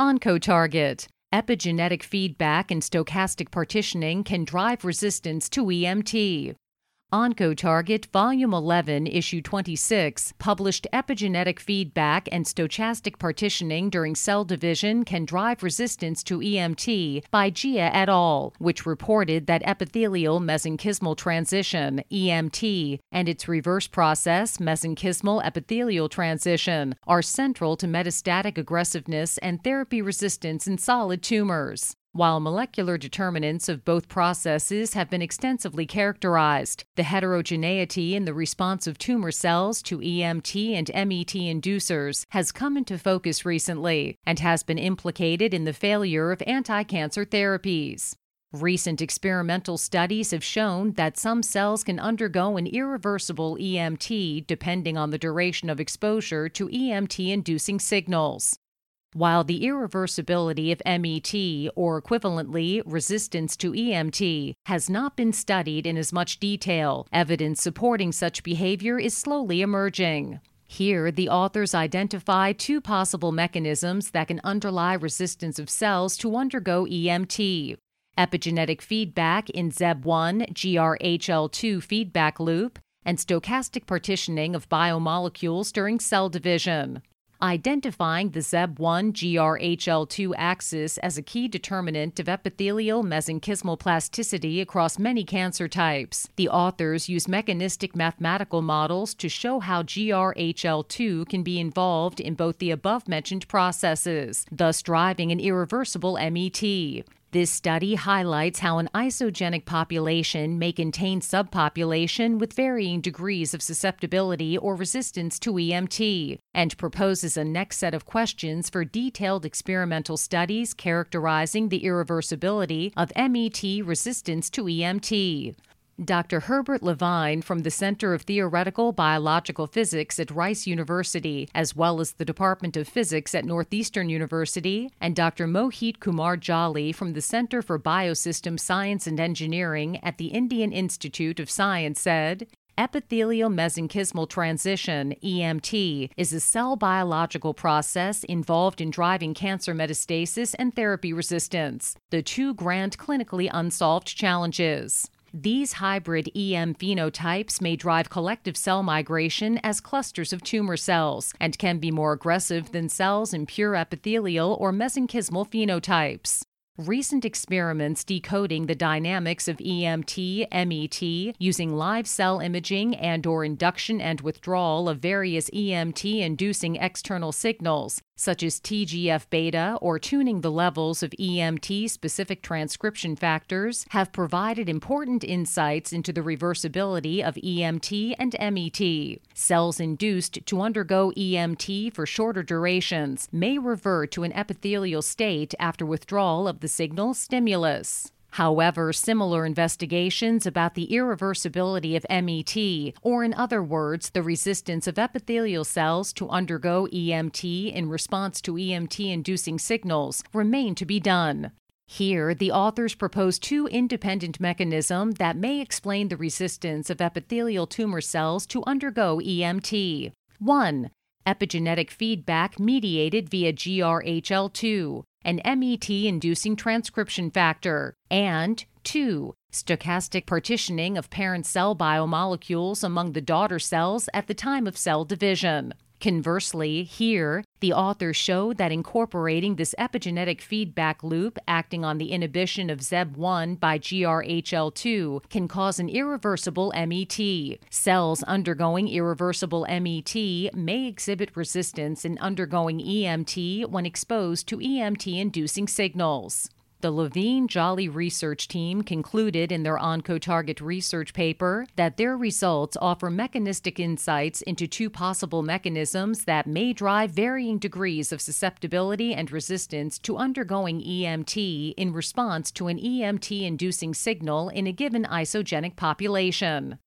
OncoTarget. Epigenetic feedback and stochastic partitioning can drive resistance to EMT. OncoTarget Volume 11, Issue 26, published epigenetic feedback and stochastic partitioning during cell division can drive resistance to EMT by Jia et al., which reported that epithelial mesenchymal transition, EMT, and its reverse process, mesenchymal epithelial transition, are central to metastatic aggressiveness and therapy resistance in solid tumors. While molecular determinants of both processes have been extensively characterized, the heterogeneity in the response of tumor cells to EMT and MET inducers has come into focus recently and has been implicated in the failure of anti cancer therapies. Recent experimental studies have shown that some cells can undergo an irreversible EMT depending on the duration of exposure to EMT inducing signals. While the irreversibility of MET, or equivalently resistance to EMT, has not been studied in as much detail, evidence supporting such behavior is slowly emerging. Here, the authors identify two possible mechanisms that can underlie resistance of cells to undergo EMT epigenetic feedback in ZEB1 GRHL2 feedback loop, and stochastic partitioning of biomolecules during cell division identifying the ZEB1 GRHL2 axis as a key determinant of epithelial mesenchymal plasticity across many cancer types. The authors use mechanistic mathematical models to show how GRHL2 can be involved in both the above mentioned processes, thus driving an irreversible MET. This study highlights how an isogenic population may contain subpopulation with varying degrees of susceptibility or resistance to EMT, and proposes a next set of questions for detailed experimental studies characterizing the irreversibility of MET resistance to EMT. Dr. Herbert Levine from the Center of Theoretical Biological Physics at Rice University, as well as the Department of Physics at Northeastern University, and Dr. Mohit Kumar Jolly from the Center for Biosystem Science and Engineering at the Indian Institute of Science said, Epithelial mesenchymal transition, EMT, is a cell biological process involved in driving cancer metastasis and therapy resistance, the two grand clinically unsolved challenges. These hybrid EM phenotypes may drive collective cell migration as clusters of tumor cells and can be more aggressive than cells in pure epithelial or mesenchymal phenotypes. Recent experiments decoding the dynamics of EMT, MET using live cell imaging and or induction and withdrawal of various EMT inducing external signals such as TGF beta or tuning the levels of EMT specific transcription factors, have provided important insights into the reversibility of EMT and MET. Cells induced to undergo EMT for shorter durations may revert to an epithelial state after withdrawal of the signal stimulus. However, similar investigations about the irreversibility of MET, or in other words, the resistance of epithelial cells to undergo EMT in response to EMT inducing signals, remain to be done. Here, the authors propose two independent mechanisms that may explain the resistance of epithelial tumor cells to undergo EMT. 1. Epigenetic feedback mediated via GRHL2 an MET inducing transcription factor, and 2. Stochastic partitioning of parent cell biomolecules among the daughter cells at the time of cell division. Conversely, here, the authors show that incorporating this epigenetic feedback loop acting on the inhibition of ZEB1 by GRHL2 can cause an irreversible MET. Cells undergoing irreversible MET may exhibit resistance in undergoing EMT when exposed to EMT inducing signals. The Levine Jolly research team concluded in their OncoTarget research paper that their results offer mechanistic insights into two possible mechanisms that may drive varying degrees of susceptibility and resistance to undergoing EMT in response to an EMT inducing signal in a given isogenic population.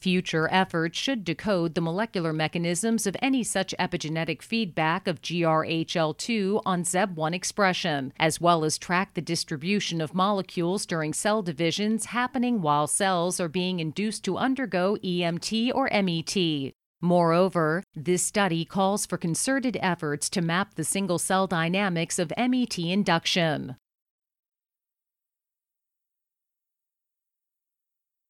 Future efforts should decode the molecular mechanisms of any such epigenetic feedback of GRHL2 on ZEB1 expression, as well as track the distribution of molecules during cell divisions happening while cells are being induced to undergo EMT or MET. Moreover, this study calls for concerted efforts to map the single cell dynamics of MET induction.